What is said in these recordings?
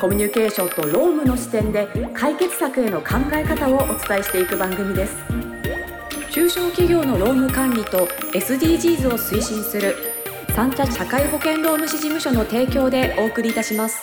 コミュニケーションと労務の視点で解決策への考え方をお伝えしていく番組です。中小企業の労務管理と SDGs を推進する三茶社会保険労務士事務所の提供でお送りいたします。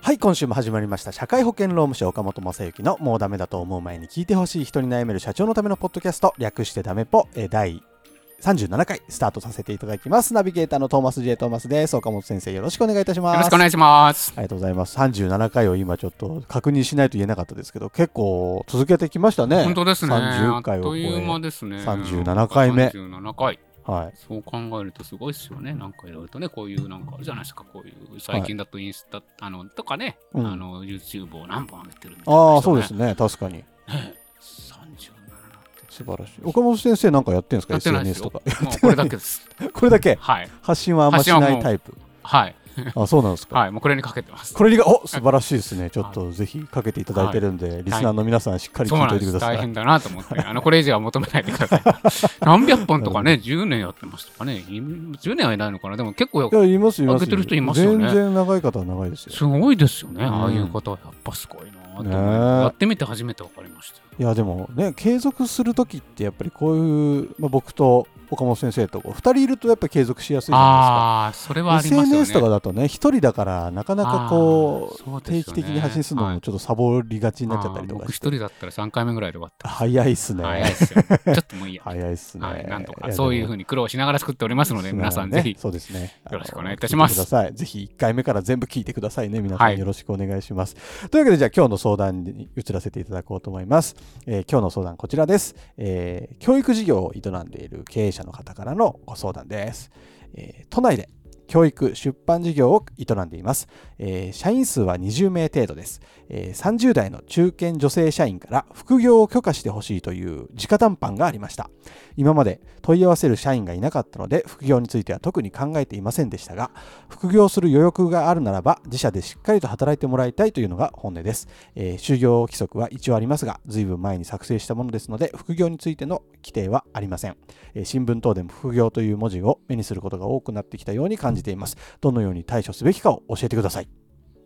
はい今週も始まりました。社会保険労務士岡本正幸のもうダメだと思う前に聞いてほしい人に悩める社長のためのポッドキャスト略してダメポえ第37回スタートさせていただきます。ナビゲーターのトーマス J トーマスです。岡本先生よろしくお願いいたします。よろしくお願いします。ありがとうございます。37回を今ちょっと確認しないと言えなかったですけど結構続けてきましたね。本当ですね。30回を超あっという間えですね。37回目。37回。はい。そう考えるとすごいですよね。なんかいろいろとね、こういうなんかあるじゃないですか。こういう最近だとインスタ、あのとかね、うん。あの YouTube を何本上げてるみたいなああ人ね。そうですね。確かに。ね。37って素晴らしい岡本先生なんかやってんですか？やってないです SNS よとか。これだけです。これだけ？はい。発信はあんましないタイプはい。あそうなんですかはい。もうこれにかけてます。これにがお素晴らしいですね。ちょっとぜひかけていただいてるんで、リスナーの皆さんしっかり聞い。ておいてください。大変だなと思って、あのこれ以上は求めないでください。何百本とかね、10年やってますとかね、10年はいないのかな、でも結構いや、いますいます。てる人いますよね全然長い方は長いですよ。すごいですよね、うんああいう方はやっぱすごいなねえやってみて初めて分かりましたよ。いや、でもね、継続するときってやっぱりこういう、まあ、僕と岡本先生とこう2人いるとやっぱり継続しやすいじゃないですか。ありますよね。SNS とかだとね、1人だからなかなかこうね定期的に発信するのもちょっとサボりがちになっちゃったりとあー僕一かして。人だったら3回目ぐらいで終わった。早いっすね。早いですよ。ちょっともういいや。早いっすね。はい、なんとか、やそういうふうに苦労しながら作っておりますので、皆さんぜひ、そうですね。よろしくお願いいたしますください。ぜひ1回目から全部聞いてくださいね。皆さはいんよろしくお願いします。というわけで、じゃあ今日の相談に移らせていただこうと思います。えー今日の相談こちらです、えー教育事業を営んでいる経営者の方からのご相談です。えー都内で教育出版事業を営んでいます、えー社員数は20名程度です、えー30代の中堅女性社員から副業を許可してほしいという直談判がありました。今まで問い合わせる社員がいなかったので副業については特に考えていませんでしたが副業する余欲があるならば自社でしっかりと働いてもらいたいというのが本音です、えー就業規則は一応ありますが随分前に作成したものですので副業についての規定はありません、えー新聞等でも副業という文字を目にすることが多くなってきたように感じています。どのように対処すべきかを教えてください。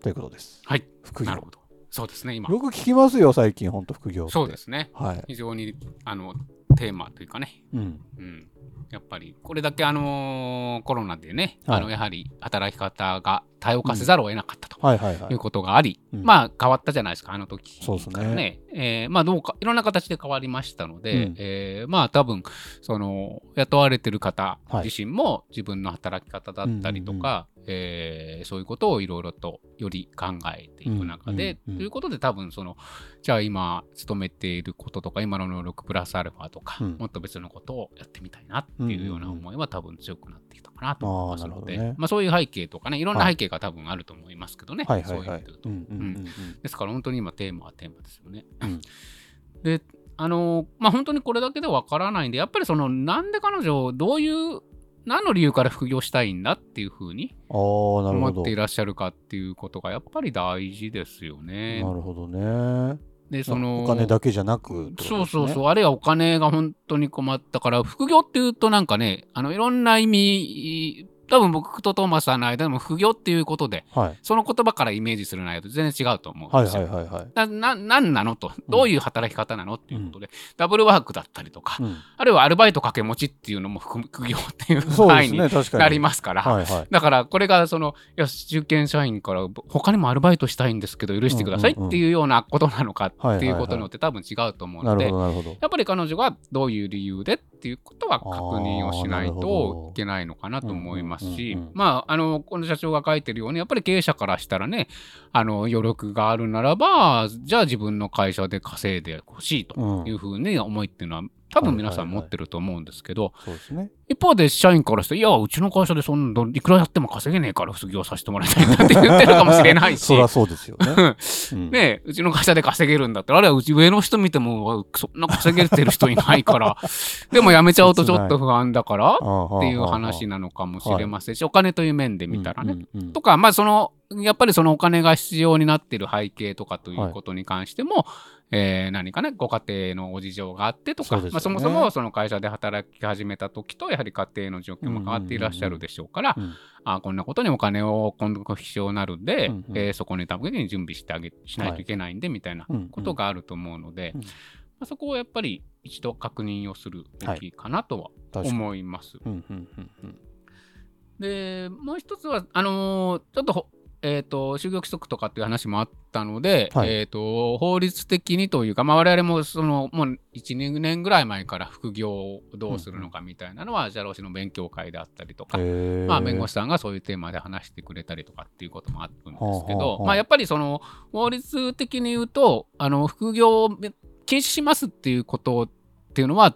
ということです。はい、副業。なるほど。そうですね、今。よく聞きますよ最近本当副業そうですね。はい。非常に、あの、テーマというかね、うん。うん、やっぱりこれだけあのーコロナでね、はい。あのやはり働き方が多様化せざるを得なかったと。はいうことがあり、うん。まあ変わったじゃないですか、あの時からね。えーまあどうか、いろんな形で変わりましたので、うん。えーまあ多分、その、雇われてる方はい。自身も自分の働き方だったりとか、えーそういうことをいろいろとより考えていく中で、ということで多分その、じゃあ今勤めていることとか、今の能力プラスアルファとか、うん。もっと別のことをやってみたいなっていうような思いは多分強くなってきたかなと思いますので、まあそういう背景とかね、いろんなはい。背景が多分あると思いますけどね、はいはそういう意味で言うと。ですから本当に今テーマはテーマですよね。うん。で、あのまあ本当にこれだけでわからないんで、やっぱりそのなんで彼女、どういう、何の理由から副業したいんだっていうふうに思っていらっしゃるかっていうことがやっぱり大事ですよね。なるほどねで、そのお金だけじゃなくね、そうそうそう、あるいはお金が本当に困ったから、副業っていうとなんかね、あのいろんな意味、多分僕とトーマスさんの間でも副業っていうことで、はい。その言葉からイメージする内容と全然違うと思うんはいですよ。はいはいはいなななんなのと、どういう働き方なのっていうことで、ダブルワークだったりとか、うん。あるいはアルバイト掛け持ちっていうのも副副業っていう範囲になりますから、はいはい。だからこれがその、いや、中堅社員から他にもアルバイトしたいんですけど許してくださいっていうようなことなのかっていうことによって多分違うと思うので、やっぱり彼女がどういう理由でっていうことは確認をしないとど。いけないのかなと思いますしうんうんうん。うん、まあ、あの、この社長が書いてるように、やっぱり経営者からしたらね、あの、余力があるならば、じゃあ自分の会社で稼いでほしいというふうに思いっていうのは、多多分皆さん持ってると思うんですけど。一方で社員からして、いや、うちの会社でそんないくらやっても稼げねえから副業させてもらいたいんだって言ってるかもしれないし そりゃそうですよね。うんねえうちの会社で稼げるんだったら、あれはうち上の人見ても、そんな稼げてる人いないから、でも辞めちゃうとちょっと不安だからっていう話なのかもしれませんし、お金という面で見たらね。。とか、まあ、その、やっぱりそのお金が必要になっている背景とかということに関しても、えー何かね、ご家庭のお事情があってとか、そね。まあ、そもそもその会社で働き始めた時と、やはり家庭の状況も変わっていらっしゃるでしょうから、うん。あこんなことにお金を今度必要になるんで、うんうん。えーそこに多分に準備してあげしないといけないんで、みたいなうんことがあると思うので、うんまあ、そこをやっぱり一度確認をするべきかなとは思います。うん。うんうんうんでもう一つはあのーちょっとほえー、と就業規則とかっていう話もあったので、はい。えー、と法律的にというか、まあ、我々もそのもう12年ぐらい前から副業をどうするのかみたいなのは、社労士の勉強会であったりとか、まあ、弁護士さんがそういうテーマで話してくれたりとかっていうこともあるんですけど、はあ。まあ、やっぱりその法律的に言うとあの副業を禁止しますっていうことっていうのは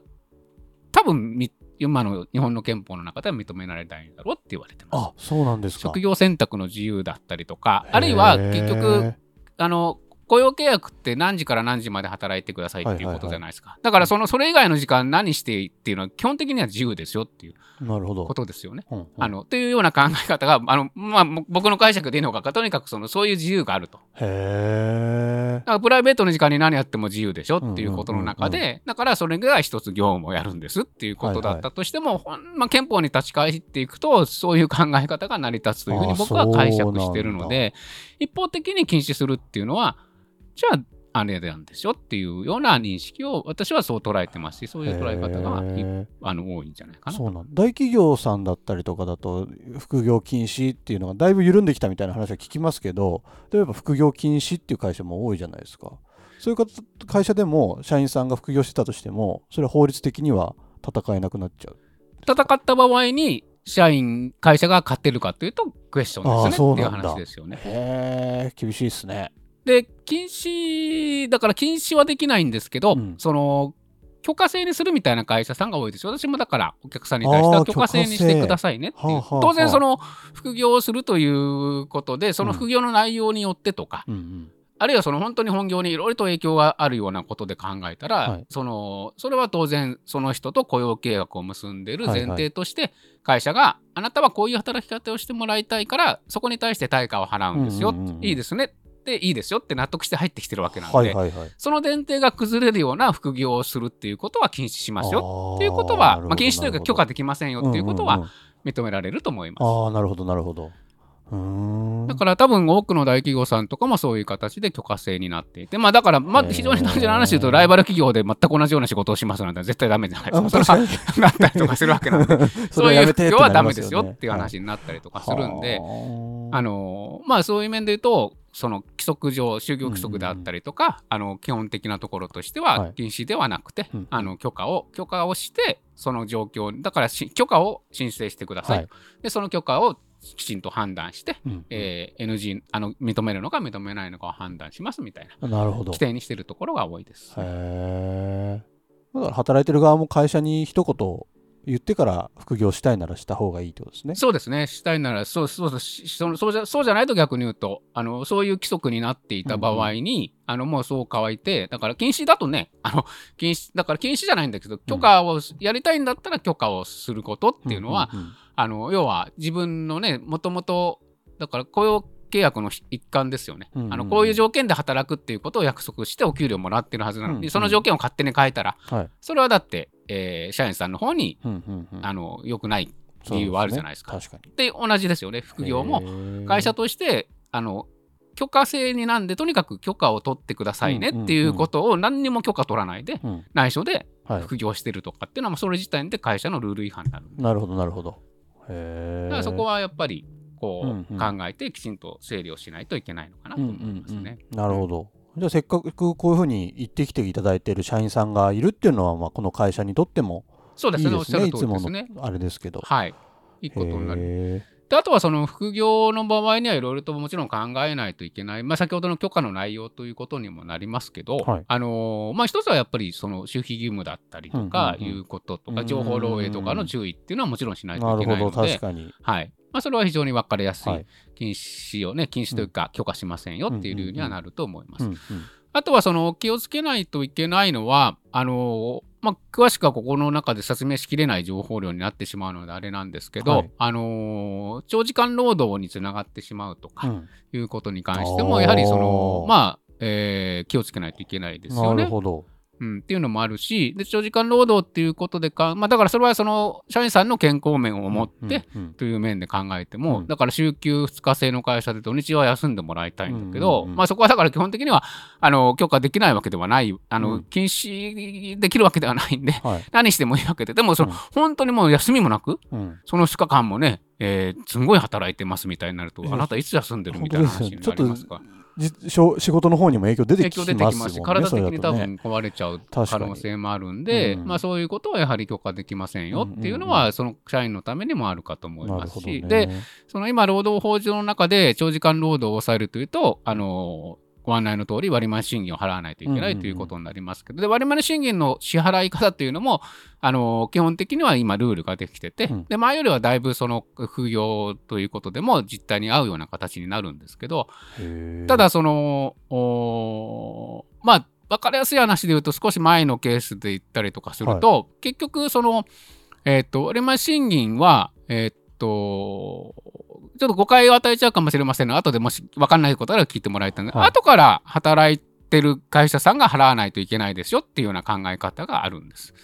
多分み今の日本の憲法の中では認められないんだろうって言われてます。あ、そうなんですか。職業選択の自由だったりとか、あるいは結局、あの、雇用契約って何時から何時まで働いてくださいっていうことじゃないですか。だからその、それ以外の時間何してっていうのは基本的には自由ですよっていう。ことですよね。うんうんあの、というような考え方が、あの、まあ、も僕の解釈でいいのか、とにかくその、そういう自由があると。へだからプライベートの時間に何やっても自由でしょっていうことの中で、だからそれが一つ業務をやるんですっていうことだったとしても、ほんまあ、憲法に立ち返っていくと、そういう考え方が成り立つというふうにあ僕は解釈してるので、一方的に禁止するっていうのは、じゃあ、あれなんでしょっていうような認識を私はそう捉えてますし、そういう捉え方があの多いんじゃないかな。そうなん大企業さんだったりとかだと副業禁止っていうのがだいぶ緩んできたみたいな話は聞きますけど例えば副業禁止っていう会社も多いじゃないですか。そういうか会社でも社員さんが副業してたとしてもそれは法律的には戦えなくなっちゃう。戦った場合に、社員、会社が勝てるかというと、クエスチョンですよね。っていう話ですよね。へえ厳しいですねで、禁止、だから禁止はできないんですけど、うん。その、許可制にするみたいな会社さんが多いですよ。私もだからお客さんに対しては許可制にしてくださいねっていう。はあはあ当然その副業をするということで、その副業の内容によってとか、うんうん。あるいはその本当に本業にいろいろと影響があるようなことで考えたら、はい。そのそれは当然その人と雇用契約を結んでいる前提として会社があなたはこういう働き方をしてもらいたいからそこに対して対価を払うんですよ、いいですねでいいですよって納得して入ってきてるわけなんで、はいはいはい。その前提が崩れるような副業をするっていうことは禁止しますよよっていうことは、まあ、禁止というか許可できませんよっていうことは認められると思います。ああなるほどなるほど。だから多分多くの大企業さんとかもそういう形で許可制になっていて、まあだから、まあ非常に単純な話で言うと、ライバル企業で全く同じような仕事をしますなんて絶対ダメじゃないあですか。それはなったりとかするわけなんで、そういう副業はダメですよっていう話になったりとかするんで、あの、まあそういう面で言うと、その規則上、就業規則であったりとか、あの基本的なところとしてははい禁止ではなくて、うんあの許可を、許可をして、その状況、だからし許可を申請してください。はいで、その許可をきちんと判断して、うんえー NG あの認めるのか認めないのかを判断しますみたいななるほど規定にしてるところが多いです。へえ。だから働いてる側も会社に一言言ってから副業したいならした方がいいってことですね。そうですね、したいならそうそうそうしそそうじゃそうじゃないと逆に言うとあの、そういう規則になっていた場合に、あのもうそう乾いて、だから禁止だとね、あの禁止だから禁止じゃないんだけど、許可をやりたいんだったら許可をすることっていうのは、んんん。あの要は自分のね、もともと、だから雇用契約の一環ですよね、うんうんうんあの。こういう条件で働くっていうことを約束してお給料もらってるはずなのに、うんうんその条件を勝手に変えたら、はい。それはだって、えー社員さんの方に、うんうんうんあの良くない理由はあるじゃないですか。ですね同じですよね、副に。業も会社としてあの許可制になんでとにかく許可を取ってくださいねっていうことを何にも許可取らないでうん内緒ではい。副業してるとかっていうのはもうそれ自体で会社のルール違反になる。なるほどなるほど。だからそこはやっぱりこう、考えてきちんと整理をしないといけないのかなと思いますね。うんなるほど。じゃあせっかくこういうふうに言ってきていただいている社員さんがいるっていうのは、まあ、この会社にとってもそうですね、いいですね。おっしゃるいつも通りですね。のあれですけど。はい。いいことになる。へであとはその副業の場合にはいろいろともちろん考えないといけない、まあ、先ほどの許可の内容ということにもなりますけど、はい。あのーまあ、一つはやっぱりその守秘義務だったりとかうんうんうん。いうこととか、うん。情報漏洩とかの注意っていうのはもちろんしないとないけないので。はい。まあ、それは非常に分かりやすい、はい。禁止をね、禁止というか許可しませんよっていう理由にはなると思います。うんうんあとはその気をつけないといけないのは、あのまあ、詳しくはここの中で説明しきれない情報量になってしまうのであれなんですけど、はいあの長時間労働につながってしまうとかうんいうことに関しても、あーやはりその、まあえー気をつけないといけないですよね。なるほど。うん、っていうのもあるしで、長時間労働っていうことでか、まあ、だからそれはその社員さんの健康面を持って、という面で考えても、うん。だから週休2日制の会社で土日は休んでもらいたいんだけど、まあ、そこはだから基本的にはあの許可できないわけではないあの、うん。禁止できるわけではないんではい。何してもいいわけででもその、うん。本当にもう休みもなくうん。その2日間もね、えーすんごい働いてますみたいになると、ええあなたいつ休んでるみたいな話になりますか仕事の方にも影響出て影響出きますもんね。てきますし、体的に多分壊れちゃう可能性もあるんで、うんまあ、そういうことはやはり許可できませんよっていうのは、その社員のためにもあるかと思いなますし、ね。で、その今、労働法上の中で長時間労働を抑えるというと、あのご案内の通り割増賃金を払わないといけないということになりますけど、で割増賃金の支払い方っていうのも、あの基本的には今、ルールができてて、うん。で前よりはだいぶその副業ということでも実態に合うような形になるんですけど、ただ、その、おーまあ、分かりやすい話で言うと、少し前のケースで言ったりとかすると、結局、その、えっ、と、割増賃金は、えっ、と、ちょっと誤解を与えちゃうかもしれませんが、後でもし分かんないことあれば聞いてもらいたいので、はい後から働いてる会社さんが払わないといけないですよっていうような考え方があるんです。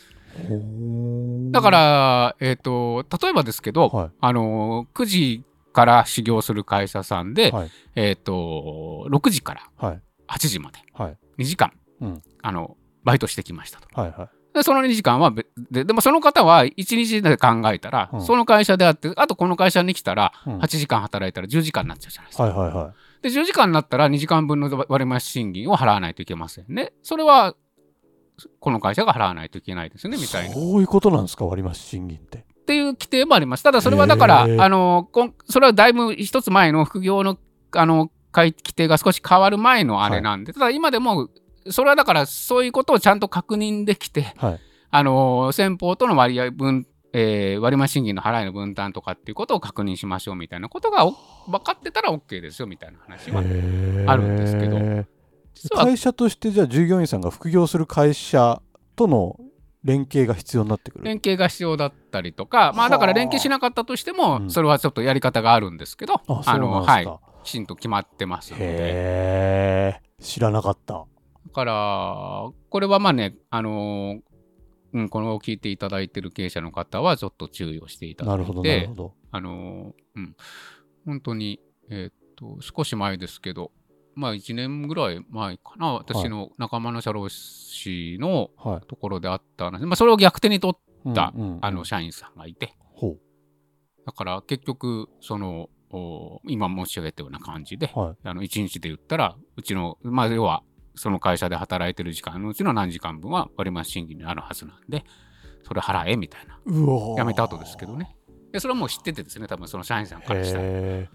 だか、ら、えっ、と、例えばですけど、はいあの、9時から始業する会社さんで、はい。えっ、と、6時からはい。8時まで、はい。2時間、うんあのバイトしてきましたと。はい。はい。でその2時間は別で、でもその方は1日で考えたら、うんその会社であって、あとこの会社に来たら、うん8時間働いたら10時間になっちゃうじゃないですか。はい。はい。はで、10時間になったら2時間分の割増賃金を払わないといけませんね。それは、この会社が払わないといけないですね、みたいな。っそういうことなんですか、割増賃金って。ていう規定もあります。ただ、それはだから、あの、それはだいぶ一つ前の副業の、あの、規定が少し変わる前のあれなんで、ただ今でも、それはだからそういうことをちゃんと確認できて、はい。あの先方との割合分、えー割増賃金の払いの分担とかっていうことを確認しましょうみたいなことがお分かってたら OK ですよみたいな話はあるんですけど会社としてじゃあ従業員さんが副業する会社との連携が必要になってくる？連携が必要だったりとかまあだから連携しなかったとしてもうんそれはちょっとやり方があるんですけど。はいきちんと決まってますので知らなかった。だからこれはまあねあのうん、この聞いていただいてる経営者の方はちょっと注意をしていただないるほど、てなるほど。あのうん、本当に、えーっと、少し前ですけど、まあ1年ぐらい前かな、私の仲間の社労士のはい。ところであった話、まあそれを逆手に取った、うんうんあの社員さんがいて、ほだから結局、その、お今申し上げたような感じで、う。はい。あの1日で言ったら、うちの、まあ要は、その会社で働いてる時間のうちの何時間分は割増賃金になるはずなんで、それ払えみたいな。うわ辞めた後ですけど。ね。で、それはもう知っててですね、多分その社員さんからしたら。へえ。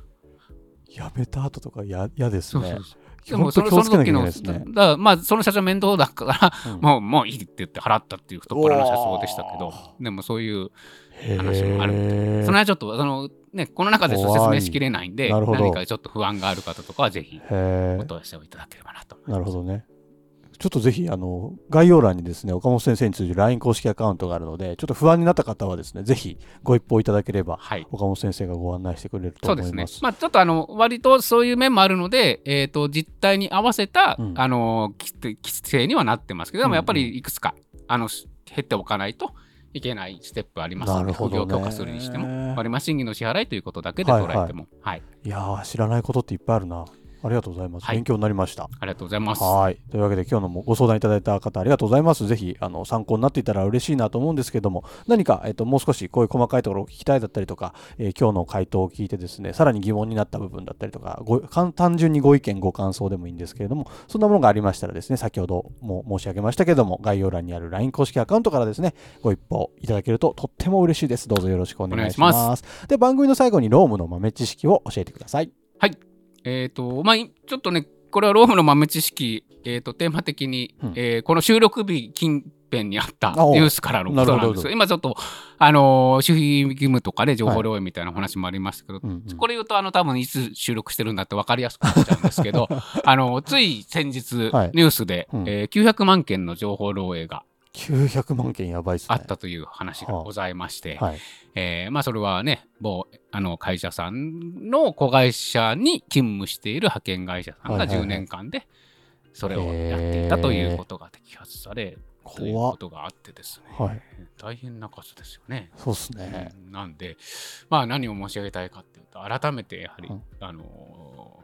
辞めた後とか嫌嫌ですねそうそう。そう。で本当もその気をつけなきゃいけその時のないですね。だまあその社長面倒だから、うんもうもういいって言って払ったっていう太っ腹の社長でしたけどでもそういう話もあるみたいへえその辺はちょっとそのねこの中で説明しきれないんで何かちょっと不安がある方とかはぜひへお問い合わせをいただければなと思いえ。ます。なるほどね。ちょっとぜひ、あの、概要欄にですね、岡本先生に通じる LINE 公式アカウントがあるので、ちょっと不安になった方はですね、ぜひご一報いただければ、はい。岡本先生がご案内してくれるとそうですね思います。。まあちょっとあの割とそういう面もあるので、えー、と実態に合わせた、うんあの規制にはなってますけど、でもやっぱりいくつかあの減っておかないといけないステップありますので、なるほどね副業許可するにしても、割増賃金の支払いということだけで捉えても、はい、いやー、知らないことっていっぱいあるな。ありがとうございます。はい勉強になりました。ありがとうございます。はい。というわけで今日のもご相談いただいた方ありがとうございます。ぜひあの参考になっていたら嬉しいなと思うんですけども、何か、えっと、もう少しこういう細かいところを聞きたいだったりとか、えー今日の回答を聞いてですね、さらに疑問になった部分だったりとか、ご単純にご意見、ご感想でもいいんですけれども、そんなものがありましたらですね、先ほども申し上げましたけども、概要欄にある LINE 公式アカウントからですね、ご一報いただけるととっても嬉しいです。どうぞよろしくお願いします。で、番組の最後にロームの豆知識を教えてください。えっ、と、まあ、いちょっとね、これはロームの豆知識、えっ、と、テーマ的に、うん。えーこの収録日近辺にあったニュースからのことなんですなるほどよ。今ちょっと、あのー守秘義務とかね、情報漏洩みたいな話もありましたけど、うんうん。これ言うと、あの、多分いつ収録してるんだって分かりやすくなっちゃうんですけど、あの、つい先日、はい。ニュースで、うん。えー900万件の情報漏洩が900万件やばいっすね。あったという話がございまして、はい。えーまあ、それはね、某あの会社さんの子会社に勤務している派遣会社さんがはいはいはい10年間でそれをやっていたということが摘発され、ということがあってですね、はい。大変な数ですよね。そうっすね。うんなんで、まあ、何を申し上げたいかっていうと、改めてやはり、うんあのー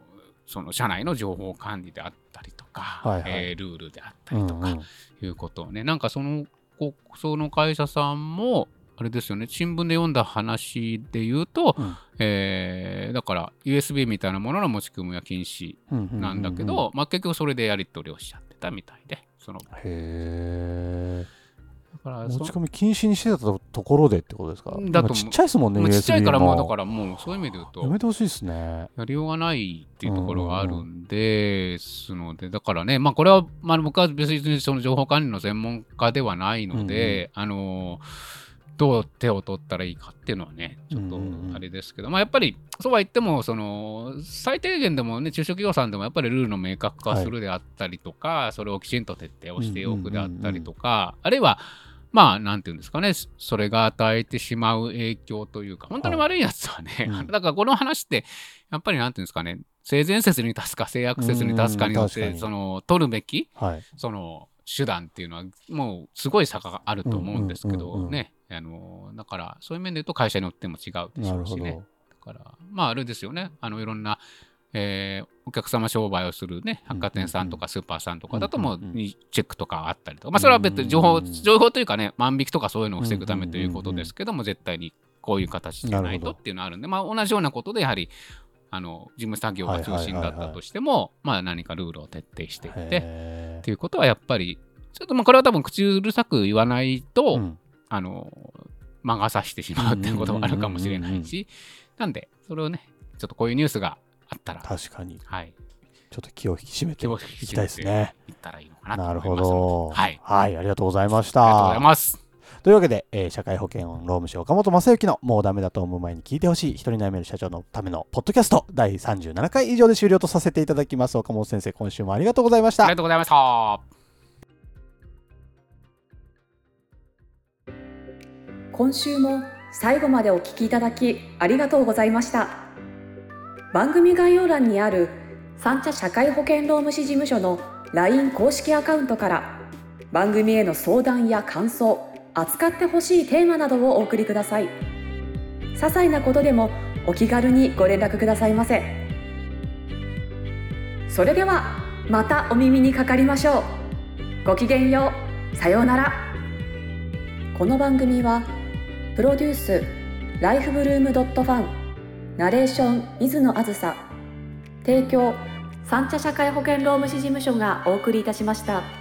その社内の情報管理であったりとか、はいはい。えールールであったりとか、うんうん。いうことをね、なんかそのこその会社さんも、あれですよね、新聞で読んだ話で言うと、うん。えーだから USB みたいなものの持ち込みは禁止なんだけど、うんうん。うんまあ、結局それでやり取りをしちゃってたみたいで、そのだへから持ち込み禁止にしてたとところでってことですか？だとちっちゃいですもんねまあちっちゃいからもうだからもうそういう意味で言うとやめてほしいですね。やりようがないっていうところがあるんですので、だからね、まあ、これは、まあ、僕は別にその情報管理の専門家ではないので、あのどう手を取ったらいいかっていうのはね、ちょっとうんうんうん。あれですけど、まあ、やっぱりそうは言っても、その最低限でもね、中小企業さんでもやっぱりルールの明確化するであったりとか、それをきちんと徹底をしておくであったりとか、あるいは、まあ、なんていうんですかね、それが与えてしまう影響というか、本当に悪いやつはね、はい。うん。だからこの話って、やっぱりなんていうんですかね、性善説に立つか性悪説に立つかによって、その取るべきはい。その手段っていうのは、もうすごい差があると思うんですけうんうんうんうんどね、あのだからそういう面で言うと会社によっても違うでしょうしね。だから、まああれですよね、あのいろんな、えーお客様商売をするね、百貨店さんとかスーパーさんとかだともうチェックとかあったりとか、まあそれは別に情報、うん。情報というかね、万引きとかそういうのを防ぐためということですけども、絶対にこういう形じゃないとっていうのはあるんで、まあ同じようなことでやはり、あの事務作業が中心だったとしても、まあ何かルールを徹底していって、へっていうことはやっぱり、ちょっとまあこれは多分口うるさく言わないと、ーうんあの、魔が差してしまうっていうこともあるかもしれないし、なんで、それをね、ちょっとこういうニュースがあったら、確かに。はい、ちょっと気を引き締めていきたいですね。いったらいいのかなとなるほど。で。はい。はいありがとうございましありがとうございたます。というわけで、えー社会保険労務士岡本正幸のもうダメだと思う前に聞いてほしい一人悩める社長のためのポッドキャスト第37回以上で終了とさせていただきます。岡本先生今週もありがとうございました。ありがとうございました。今週も最後までお聞きいただきありがとうございました。番組概要欄にある三茶社会保険労務士事務所の LINE 公式アカウントから番組への相談や感想扱ってほしいテーマなどをお送りください。些細なことでもお気軽にご連絡くださいませ。それではまたお耳にかかりましょう。ごきげんよう。さようなら。この番組はプロデュースライフブルームドットファンナレーション水野あずさ提供三茶社会保険労務士事務所がお送りいたしました。